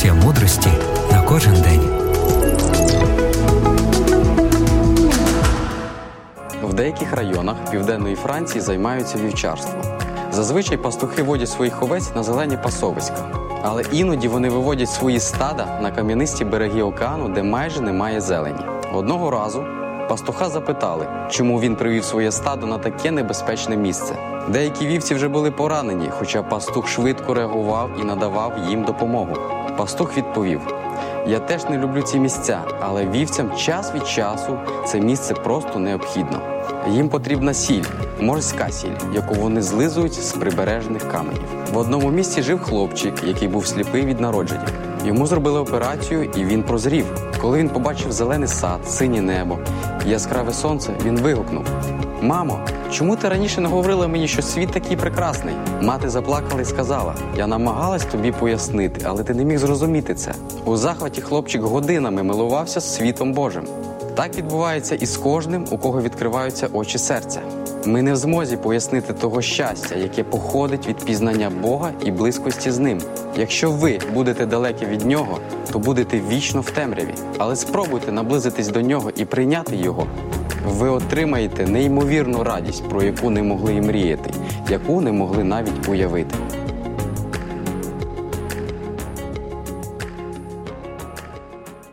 порція мудрості на кожен день. В деяких районах південної Франції займаються вівчарством. Зазвичай пастухи водять своїх овець на зелені пасовиська, але іноді вони виводять свої стада на кам'янисті береги океану, де майже немає зелені. Одного разу пастуха запитали, чому він привів своє стадо на таке небезпечне місце. Деякі вівці вже були поранені, хоча пастух швидко реагував і надавав їм допомогу. Пастух відповів: Я теж не люблю ці місця, але вівцям час від часу це місце просто необхідно. Їм потрібна сіль, морська сіль, яку вони злизують з прибережних каменів. В одному місці жив хлопчик, який був сліпий від народження. Йому зробили операцію, і він прозрів. Коли він побачив зелений сад, синє небо, яскраве сонце, він вигукнув: Мамо, чому ти раніше не говорила мені, що світ такий прекрасний? Мати заплакала і сказала: Я намагалась тобі пояснити, але ти не міг зрозуміти це. У захваті хлопчик годинами милувався світом Божим. Так відбувається і з кожним, у кого відкриваються очі серця. Ми не в змозі пояснити того щастя, яке походить від пізнання Бога і близькості з ним. Якщо ви будете далекі від нього, то будете вічно в темряві. Але спробуйте наблизитись до нього і прийняти його. Ви отримаєте неймовірну радість, про яку не могли і мріяти, яку не могли навіть уявити.